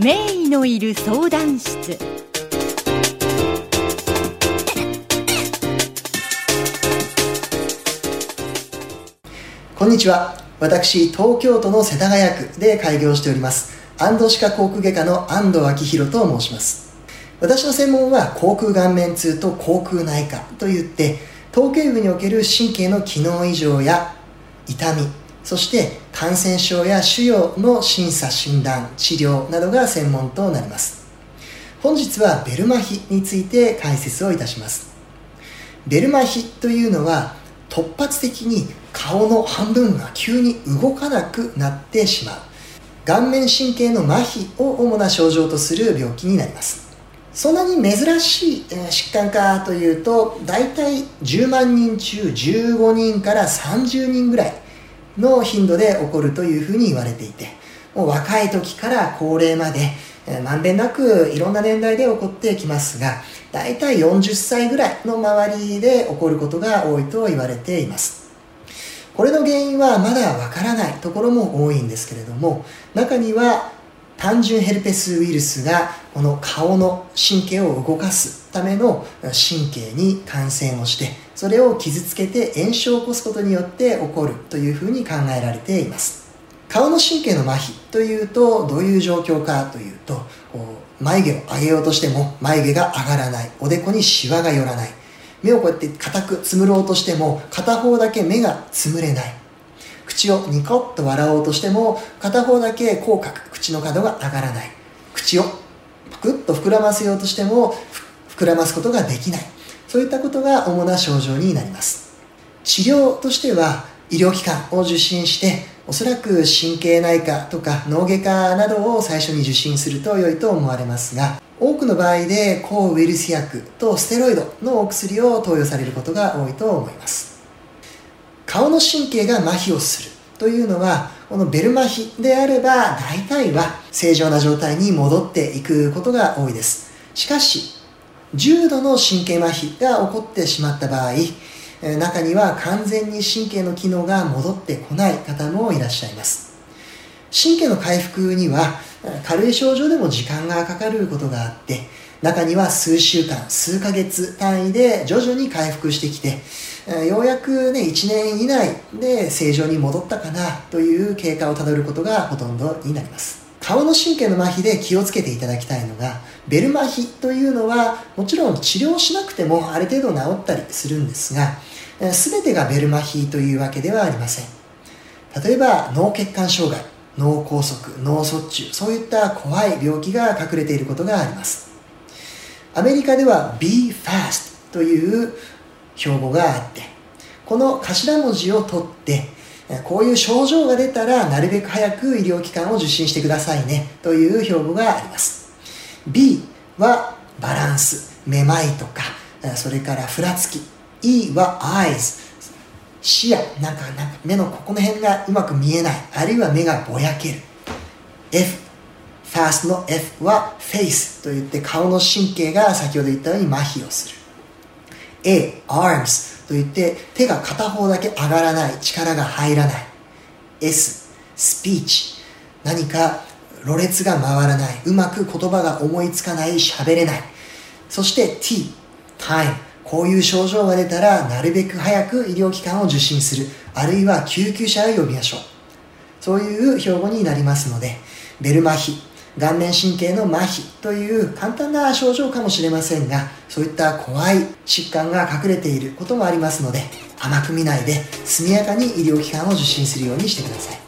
名医のいる相談室。こんにちは。私東京都の世田谷区で開業しております。安藤歯科口腔外科の安藤昭弘と申します。私の専門は口腔顔面痛と口腔内科といって頭頸部における神経の機能異常や痛みそして感染症や腫瘍の審査診断治療などが専門となります。本日はベル麻痺について解説をいたします。ベル麻痺というのは突発的に顔の半分が急に動かなくなってしまう。顔面神経の麻痺を主な症状とする病気になります。そんなに珍しい疾患かというと大体10万人中15人から30人ぐらいの頻度で起こるというふうに言われていてもう若い時から高齢までまんべんなくいろんな年代で起こってきますが大体40歳ぐらいの周りで起こることが多いと言われています。これの原因はまだわからないところも多いんですけれども中には単純ヘルペスウイルスがこの顔の神経を動かすための神経に感染をしてそれを傷つけて炎症を起こすことによって起こるというふうに考えられています。顔の神経の麻痺というとどういう状況かというと眉毛を上げようとしても眉毛が上がらない。おでこにシワが寄らない。目をこうやって固くつむろうとしても片方だけ目がつむれない。口をニコッと笑おうとしても片方だけ口角口の角が上がらない。口をぷくっと膨らませようとしても膨らますことができない。そういったことが主な症状になります。治療としては医療機関を受診しておそらく神経内科とか脳外科などを最初に受診すると良いと思われますが多くの場合で抗ウイルス薬とステロイドのお薬を投与されることが多いと思います。顔の神経が麻痺をするというのはこのベル麻痺であれば大体は正常な状態に戻っていくことが多いです。しかし重度の神経麻痺が起こってしまった場合中には完全に神経の機能が戻ってこない方もいらっしゃいます。神経の回復には軽い症状でも時間がかかることがあって中には数週間数ヶ月単位で徐々に回復してきてようやくね1年以内で正常に戻ったかなという経過をたどることがほとんどになります。顔の神経の麻痺で気をつけていただきたいのがベル麻痺というのはもちろん治療しなくてもある程度治ったりするんですが全てがベル麻痺というわけではありません。例えば脳血管障害脳梗塞脳卒中そういった怖い病気が隠れていることがあります。アメリカでは Be Fast という標語があってこの頭文字を取ってこういう症状が出たらなるべく早く医療機関を受診してくださいねという標語があります。B はバランスめまいとかそれからふらつき E は eyes 視野なんかなんか目のここの辺がうまく見えないあるいは目がぼやける。F ファーストの F は face といって顔の神経が先ほど言ったように麻痺をする。A arms といって手が片方だけ上がらない力が入らない。S speech 何かろれつが回らない。うまく言葉が思いつかない喋れない。そして T time こういう症状が出たらなるべく早く医療機関を受診する。あるいは救急車を呼びましょう。そういう標語になりますのでベル麻痺顔面神経の麻痺という簡単な症状かもしれませんがそういった怖い疾患が隠れていることもありますので甘く見ないで速やかに医療機関を受診するようにしてください。